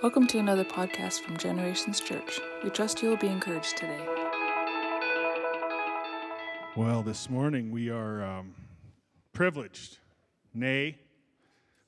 Welcome to another podcast from Generations Church. We trust you will be encouraged today. Well, this morning we are um, privileged, nay,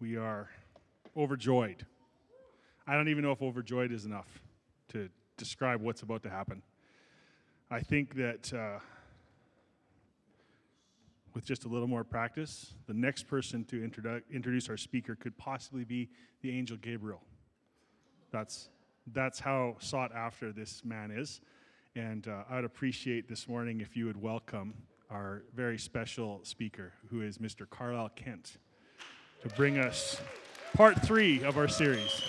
we are overjoyed. I don't even know if overjoyed is enough to describe what's about to happen. I think that uh, with just a little more practice, the next person to introdu- introduce our speaker could possibly be the angel Gabriel. That's, that's how sought after this man is. And uh, I would appreciate this morning if you would welcome our very special speaker, who is Mr. Carlisle Kent, to bring us part three of our series.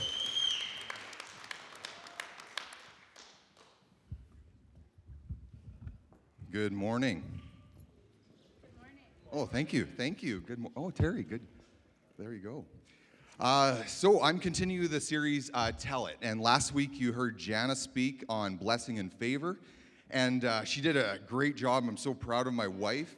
Good morning. Good morning. Oh, thank you. Thank you. Good. Mo- oh, Terry. Good. There you go. Uh, so I'm continuing the series uh, Tell It, and last week you heard Jana speak on blessing and favor, and uh, she did a great job. I'm so proud of my wife.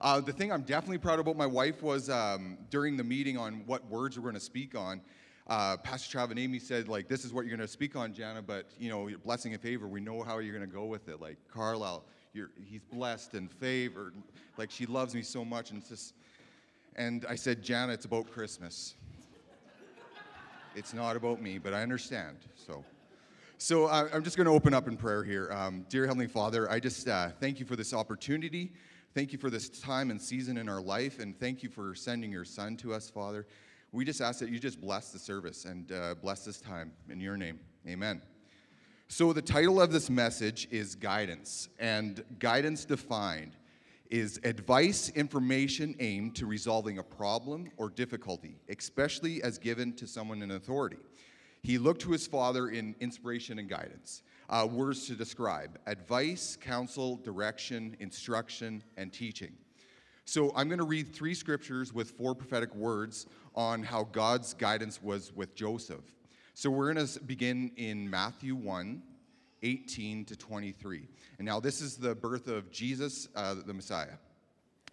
Uh, the thing I'm definitely proud about my wife was um, during the meeting on what words we're going to speak on. Uh, Pastor Trav and Amy said, like, this is what you're going to speak on, Jana, but you know, your blessing and favor, we know how you're going to go with it. Like Carlisle, he's blessed and favored. Like she loves me so much, and just. And I said, Jana, it's about Christmas. It's not about me, but I understand. So, so uh, I'm just going to open up in prayer here. Um, dear Heavenly Father, I just uh, thank you for this opportunity. Thank you for this time and season in our life, and thank you for sending your Son to us, Father. We just ask that you just bless the service and uh, bless this time in your name. Amen. So, the title of this message is Guidance, and guidance defined is advice, information aimed to resolving a problem or difficulty, especially as given to someone in authority. He looked to his father in inspiration and guidance. Uh, words to describe advice, counsel, direction, instruction, and teaching. So, I'm going to read three scriptures with four prophetic words on how God's guidance was with Joseph. So we're going to begin in Matthew 1, 18 to 23. And now this is the birth of Jesus, uh, the Messiah.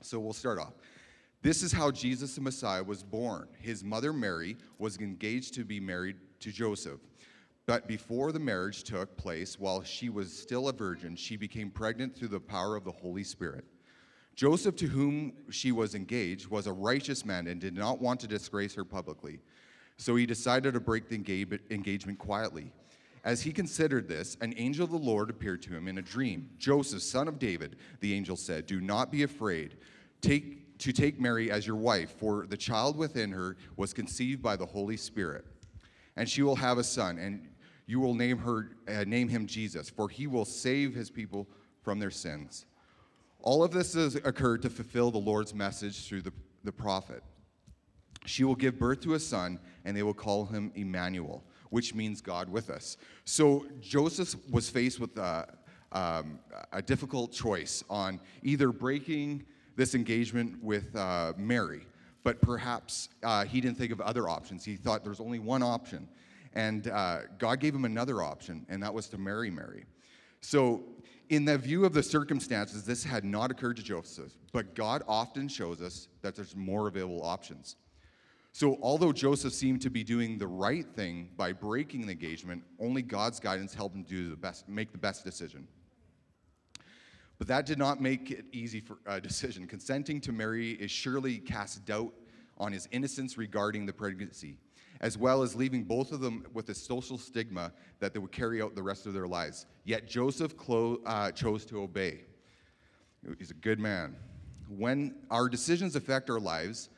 So we'll start off. This is how Jesus the Messiah was born. His mother Mary was engaged to be married to Joseph. But before the marriage took place, while she was still a virgin, she became pregnant through the power of the Holy Spirit. Joseph, to whom she was engaged, was a righteous man and did not want to disgrace her publicly. So he decided to break the engagement quietly. As he considered this, an angel of the Lord appeared to him in a dream. Joseph, son of David, the angel said, Do not be afraid take, to take Mary as your wife, for the child within her was conceived by the Holy Spirit. And she will have a son, and you will name, her, uh, name him Jesus, for he will save his people from their sins. All of this has occurred to fulfill the Lord's message through the, the prophet. She will give birth to a son, and they will call him Emmanuel, which means God with us. So Joseph was faced with a, um, a difficult choice on either breaking this engagement with uh, Mary, but perhaps uh, he didn't think of other options. He thought there's only one option. And uh, God gave him another option, and that was to marry Mary. So, in the view of the circumstances, this had not occurred to Joseph, but God often shows us that there's more available options. So, although Joseph seemed to be doing the right thing by breaking the engagement, only God's guidance helped him do the best, make the best decision. But that did not make it easy for a decision. Consenting to marry is surely cast doubt on his innocence regarding the pregnancy, as well as leaving both of them with a social stigma that they would carry out the rest of their lives. Yet Joseph clo- uh, chose to obey. He's a good man. When our decisions affect our lives,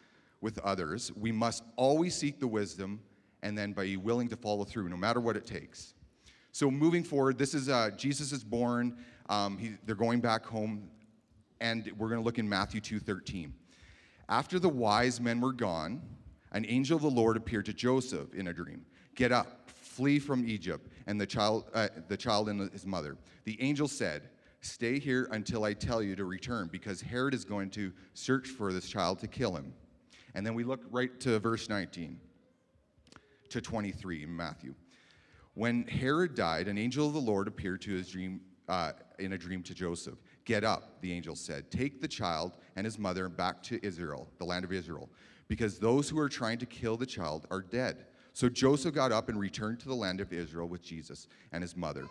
with others, we must always seek the wisdom and then be willing to follow through, no matter what it takes. So, moving forward, this is uh, Jesus is born. Um, he, they're going back home, and we're going to look in Matthew 2:13. After the wise men were gone, an angel of the Lord appeared to Joseph in a dream. Get up, flee from Egypt, and the child, uh, the child and his mother. The angel said, "Stay here until I tell you to return, because Herod is going to search for this child to kill him." And then we look right to verse 19 to 23 in Matthew. When Herod died, an angel of the Lord appeared to his dream uh, in a dream to Joseph. Get up, the angel said. Take the child and his mother back to Israel, the land of Israel, because those who are trying to kill the child are dead. So Joseph got up and returned to the land of Israel with Jesus and his mother.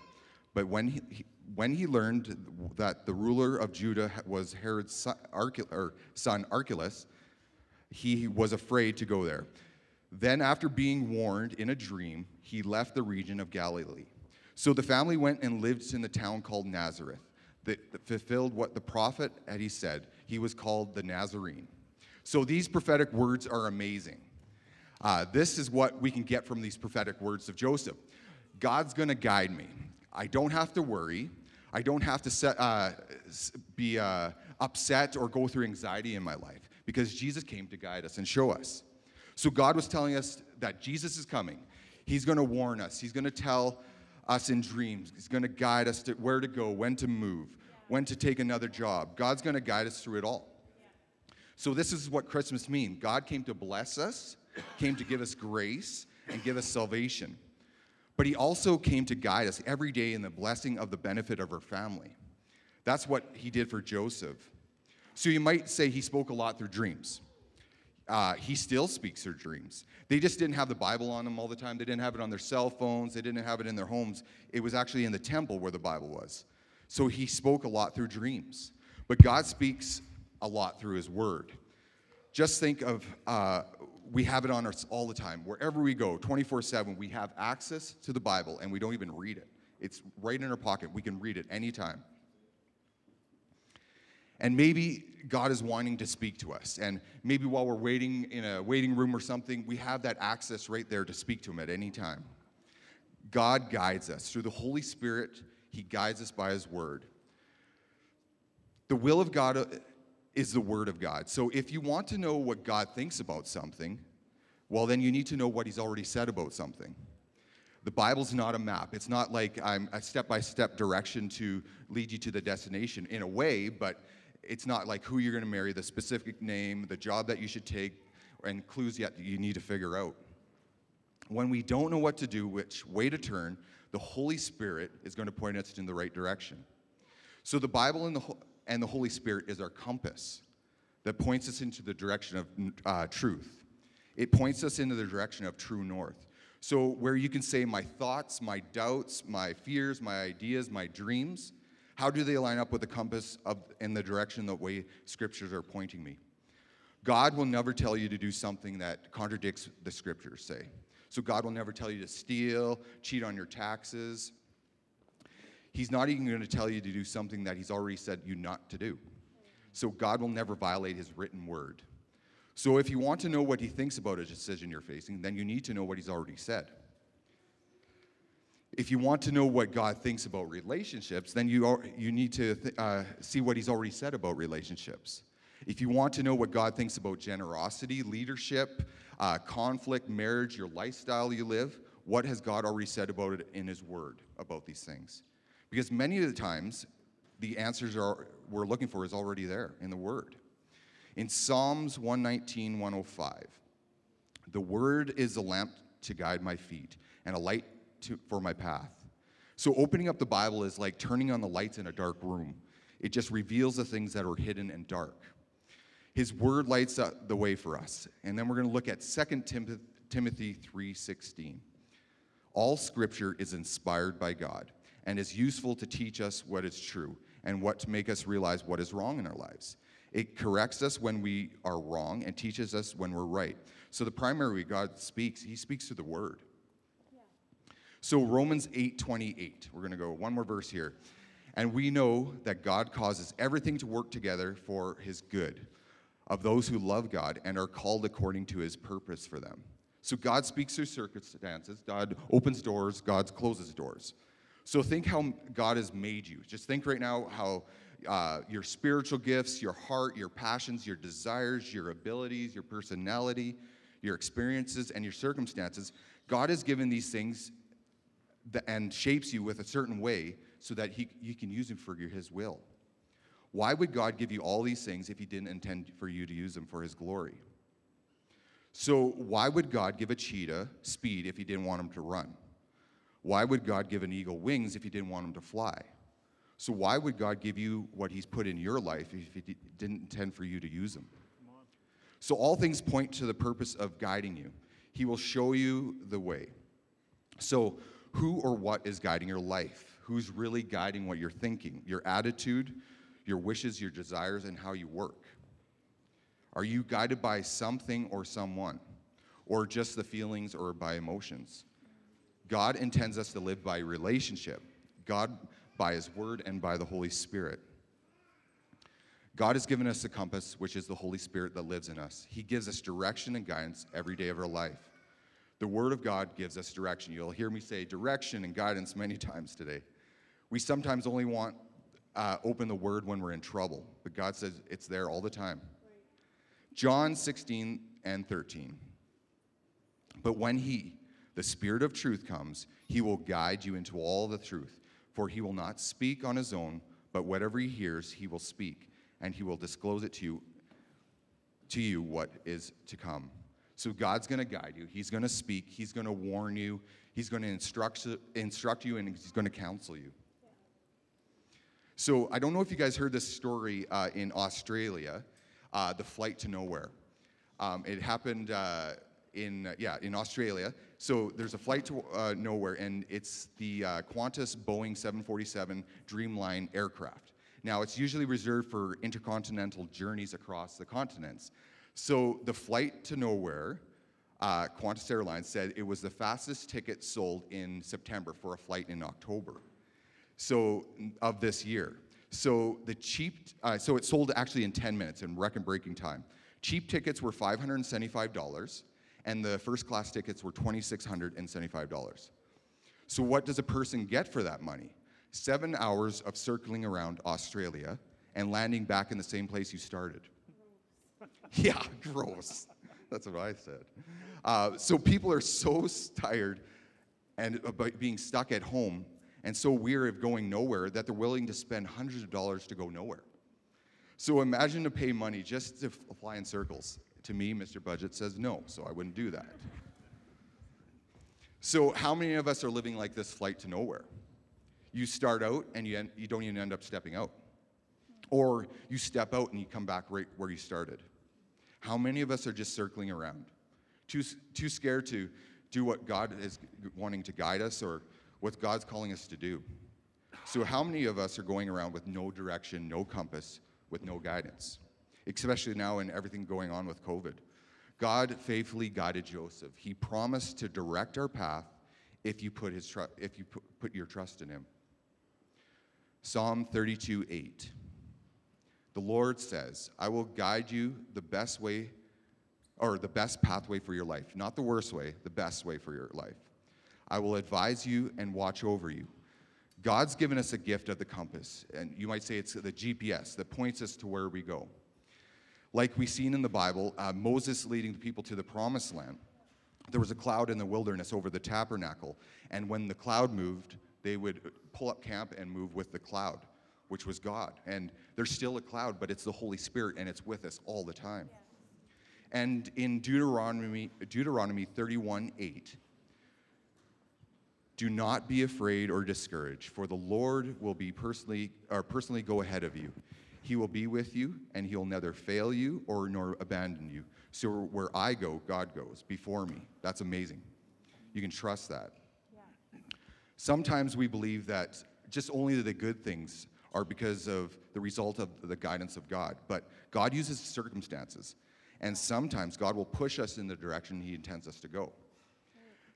But when he, he- when he learned that the ruler of Judah was Herod's son Archelaus, he was afraid to go there. Then, after being warned in a dream, he left the region of Galilee. So the family went and lived in the town called Nazareth, that fulfilled what the prophet had he said. He was called the Nazarene. So these prophetic words are amazing. Uh, this is what we can get from these prophetic words of Joseph God's going to guide me. I don't have to worry. I don't have to set, uh, be uh, upset or go through anxiety in my life because Jesus came to guide us and show us. So God was telling us that Jesus is coming. He's going to warn us. He's going to tell us in dreams. He's going to guide us to where to go, when to move, when to take another job. God's going to guide us through it all. So this is what Christmas means. God came to bless us, came to give us grace and give us salvation. But he also came to guide us every day in the blessing of the benefit of our family. That's what he did for Joseph. So you might say he spoke a lot through dreams. Uh, he still speaks through dreams. They just didn't have the Bible on them all the time. They didn't have it on their cell phones. They didn't have it in their homes. It was actually in the temple where the Bible was. So he spoke a lot through dreams. But God speaks a lot through his word. Just think of, uh, we have it on us all the time. Wherever we go, 24 7, we have access to the Bible and we don't even read it. It's right in our pocket. We can read it anytime. And maybe God is wanting to speak to us. And maybe while we're waiting in a waiting room or something, we have that access right there to speak to Him at any time. God guides us through the Holy Spirit, He guides us by His Word. The will of God uh, is the Word of God. So if you want to know what God thinks about something, well, then you need to know what He's already said about something. The Bible's not a map. It's not like I'm a step by step direction to lead you to the destination in a way, but it's not like who you're going to marry, the specific name, the job that you should take, and clues yet that you need to figure out. When we don't know what to do, which way to turn, the Holy Spirit is going to point us in the right direction. So the Bible and the, and the Holy Spirit is our compass that points us into the direction of uh, truth. It points us into the direction of true north. So where you can say my thoughts, my doubts, my fears, my ideas, my dreams, how do they line up with the compass of in the direction the way scriptures are pointing me? God will never tell you to do something that contradicts the scriptures say. So God will never tell you to steal, cheat on your taxes, He's not even going to tell you to do something that he's already said you not to do. So God will never violate his written word. So if you want to know what he thinks about a decision you're facing, then you need to know what he's already said. If you want to know what God thinks about relationships, then you, are, you need to th- uh, see what he's already said about relationships. If you want to know what God thinks about generosity, leadership, uh, conflict, marriage, your lifestyle you live, what has God already said about it in his word about these things? Because many of the times, the answers are, we're looking for is already there in the word. In Psalms 119, 105, the word is a lamp to guide my feet and a light to, for my path. So opening up the Bible is like turning on the lights in a dark room. It just reveals the things that are hidden and dark. His word lights up the way for us. And then we're going to look at 2 Timothy, Timothy 3:16. All scripture is inspired by God and is useful to teach us what is true and what to make us realize what is wrong in our lives. It corrects us when we are wrong and teaches us when we're right. So the primary God speaks, he speaks through the word. So Romans 8:28. We're going to go one more verse here. And we know that God causes everything to work together for his good of those who love God and are called according to his purpose for them. So God speaks through circumstances, God opens doors, God closes doors. So think how God has made you. Just think right now how uh, your spiritual gifts, your heart, your passions, your desires, your abilities, your personality, your experiences, and your circumstances, God has given these things th- and shapes you with a certain way so that he, you can use them for his will. Why would God give you all these things if he didn't intend for you to use them for his glory? So, why would God give a cheetah speed if he didn't want him to run? Why would God give an eagle wings if he didn't want him to fly? So, why would God give you what he's put in your life if he didn't intend for you to use them? So, all things point to the purpose of guiding you. He will show you the way. So, who or what is guiding your life? Who's really guiding what you're thinking, your attitude, your wishes, your desires, and how you work? Are you guided by something or someone, or just the feelings or by emotions? God intends us to live by relationship, God by His Word and by the Holy Spirit. God has given us a compass, which is the Holy Spirit that lives in us. He gives us direction and guidance every day of our life. The Word of God gives us direction. You'll hear me say direction and guidance many times today. We sometimes only want uh, open the Word when we're in trouble, but God says it's there all the time. John 16 and 13. But when He, the Spirit of truth, comes, He will guide you into all the truth, for He will not speak on His own, but whatever He hears, He will speak and he will disclose it to you to you what is to come. So God's going to guide you. He's going to speak. He's going to warn you. He's going to instruct instruct you and he's going to counsel you. So I don't know if you guys heard this story uh, in Australia, uh, the flight to nowhere. Um, it happened uh, in yeah in Australia. So there's a flight to uh, nowhere, and it's the uh, Qantas Boeing 747 Dreamline aircraft. Now, it's usually reserved for intercontinental journeys across the continents. So the flight to nowhere, uh, Qantas Airlines said it was the fastest ticket sold in September for a flight in October. So of this year. So the cheap, uh, so it sold actually in 10 minutes in record-breaking time. Cheap tickets were $575, and the first class tickets were $2,675. So what does a person get for that money? seven hours of circling around Australia and landing back in the same place you started. yeah, gross. That's what I said. Uh, so people are so tired and about being stuck at home and so weary of going nowhere that they're willing to spend hundreds of dollars to go nowhere. So imagine to pay money just to fly in circles. To me, Mr. Budget says no, so I wouldn't do that. So, how many of us are living like this flight to nowhere? you start out and you, you don't even end up stepping out. Or you step out and you come back right where you started. How many of us are just circling around? Too, too scared to do what God is wanting to guide us or what God's calling us to do. So, how many of us are going around with no direction, no compass, with no guidance? Especially now in everything going on with COVID. God faithfully guided Joseph. He promised to direct our path if you put, his if you put, put your trust in him. Psalm 32 8. The Lord says, I will guide you the best way, or the best pathway for your life. Not the worst way, the best way for your life. I will advise you and watch over you. God's given us a gift of the compass, and you might say it's the GPS that points us to where we go. Like we've seen in the Bible, uh, Moses leading the people to the promised land. There was a cloud in the wilderness over the tabernacle, and when the cloud moved, they would pull up camp and move with the cloud, which was God. And there's still a cloud, but it's the Holy Spirit and it's with us all the time. And in Deuteronomy, Deuteronomy 31 8, do not be afraid or discouraged, for the Lord will be personally or personally go ahead of you. He will be with you, and he'll neither fail you or nor abandon you. So where I go, God goes before me. That's amazing. You can trust that. Sometimes we believe that just only the good things are because of the result of the guidance of God. But God uses circumstances. And sometimes God will push us in the direction He intends us to go.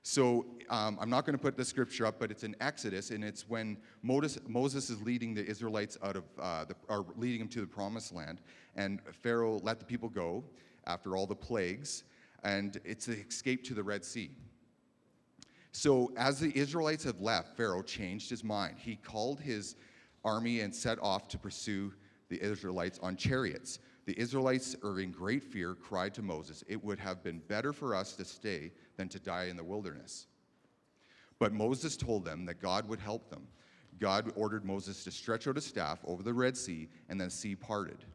So um, I'm not going to put the scripture up, but it's in Exodus, and it's when Moses, Moses is leading the Israelites out of, uh, the, or leading them to the promised land, and Pharaoh let the people go after all the plagues, and it's the escape to the Red Sea. So, as the Israelites have left, Pharaoh changed his mind. He called his army and set off to pursue the Israelites on chariots. The Israelites, in great fear, cried to Moses, It would have been better for us to stay than to die in the wilderness. But Moses told them that God would help them. God ordered Moses to stretch out a staff over the Red Sea, and the sea parted.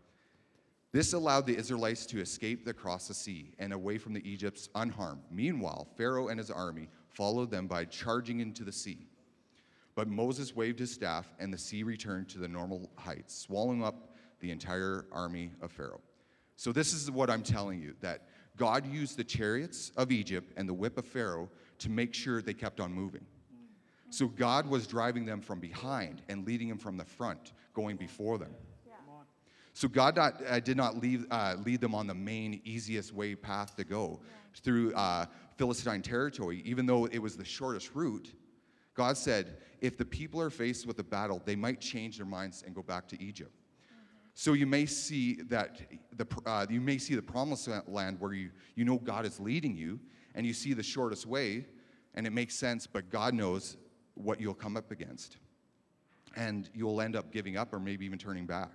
This allowed the Israelites to escape across the sea and away from the Egypts unharmed. Meanwhile, Pharaoh and his army followed them by charging into the sea. But Moses waved his staff, and the sea returned to the normal heights, swallowing up the entire army of Pharaoh. So, this is what I'm telling you that God used the chariots of Egypt and the whip of Pharaoh to make sure they kept on moving. So God was driving them from behind and leading them from the front, going before them. So God not, uh, did not leave, uh, lead them on the main, easiest way path to go through uh, Philistine territory, even though it was the shortest route. God said, if the people are faced with a battle, they might change their minds and go back to Egypt. So you may see that the uh, you may see the promised land where you you know God is leading you, and you see the shortest way, and it makes sense. But God knows what you'll come up against, and you'll end up giving up or maybe even turning back.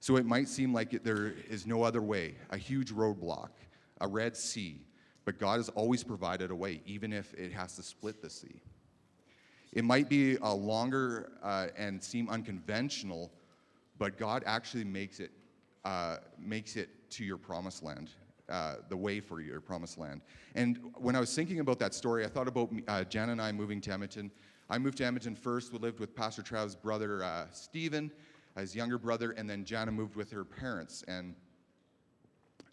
So it might seem like there is no other way, a huge roadblock, a Red Sea, but God has always provided a way, even if it has to split the sea. It might be a longer uh, and seem unconventional but God actually makes it uh, makes it to your promised land, uh, the way for your promised land. And when I was thinking about that story, I thought about uh, Jan and I moving to Edmonton. I moved to Edmonton first. We lived with Pastor Trav's brother uh, Stephen, his younger brother, and then Jana moved with her parents. And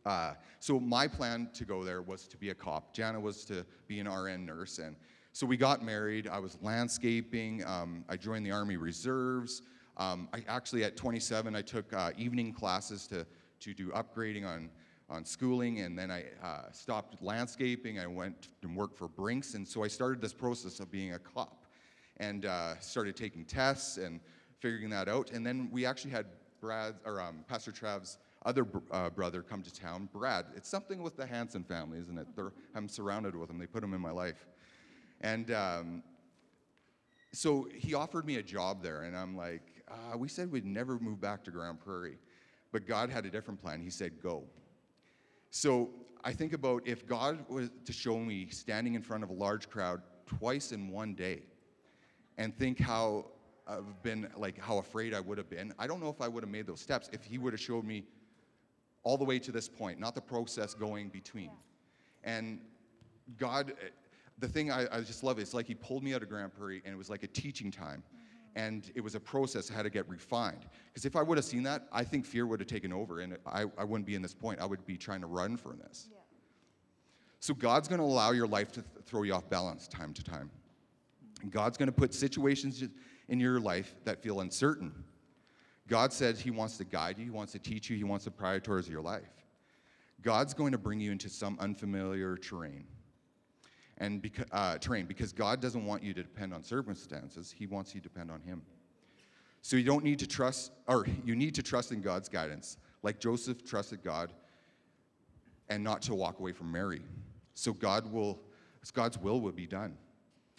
uh, so my plan to go there was to be a cop. Jana was to be an RN nurse, and so we got married. I was landscaping. Um, I joined the Army Reserves. Um, I actually, at 27, I took uh, evening classes to, to do upgrading on, on schooling, and then I uh, stopped landscaping. I went and worked for Brinks, and so I started this process of being a cop and uh, started taking tests and figuring that out. And then we actually had Brad, or um, Pastor Trav's other uh, brother come to town, Brad. It's something with the Hanson family, isn't it? They're, I'm surrounded with them. They put them in my life. And um, so he offered me a job there, and I'm like, uh, we said we'd never move back to Grande Prairie, but God had a different plan. He said, go. So I think about if God was to show me standing in front of a large crowd twice in one day and think how I've been, like, how afraid I would have been, I don't know if I would have made those steps if He would have showed me all the way to this point, not the process going between. Yeah. And God, the thing I, I, just love is like He pulled me out of Grande Prairie and it was like a teaching time mm-hmm. and it was a process how to get refined. Because if I would have seen that, I think fear would have taken over, and I, I wouldn't be in this point. I would be trying to run from this. Yeah. So God's going to allow your life to th- throw you off balance time to time. And God's going to put situations in your life that feel uncertain. God says He wants to guide you, He wants to teach you, He wants to prioritize your life. God's going to bring you into some unfamiliar terrain and beca- uh, terrain because God doesn't want you to depend on circumstances. He wants you to depend on Him. So you don't need to trust, or you need to trust in God's guidance, like Joseph trusted God, and not to walk away from Mary. So God will, God's will will be done.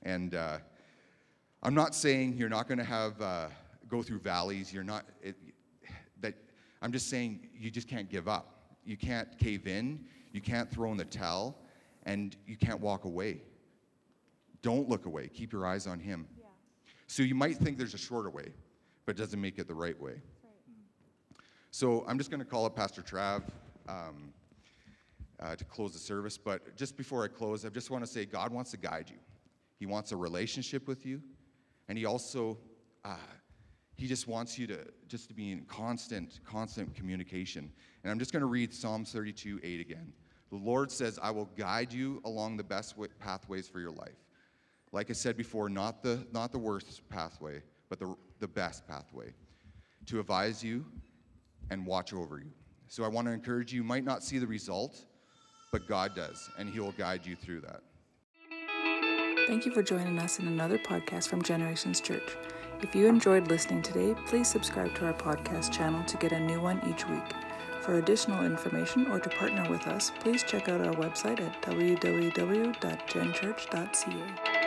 And uh, I'm not saying you're not going to have uh, go through valleys. You're not it, that. I'm just saying you just can't give up. You can't cave in. You can't throw in the towel and you can't walk away. Don't look away. Keep your eyes on Him. Yeah. So you might think there's a shorter way, but it doesn't make it the right way. Right. So I'm just going to call up Pastor Trav um, uh, to close the service. But just before I close, I just want to say God wants to guide you. He wants a relationship with you, and He also uh, He just wants you to just to be in constant, constant communication. And I'm just going to read psalm 32, 8 again. The Lord says, I will guide you along the best pathways for your life. Like I said before, not the, not the worst pathway, but the, the best pathway to advise you and watch over you. So I want to encourage you, you might not see the result, but God does, and He will guide you through that. Thank you for joining us in another podcast from Generations Church. If you enjoyed listening today, please subscribe to our podcast channel to get a new one each week. For additional information or to partner with us, please check out our website at www.genchurch.ca.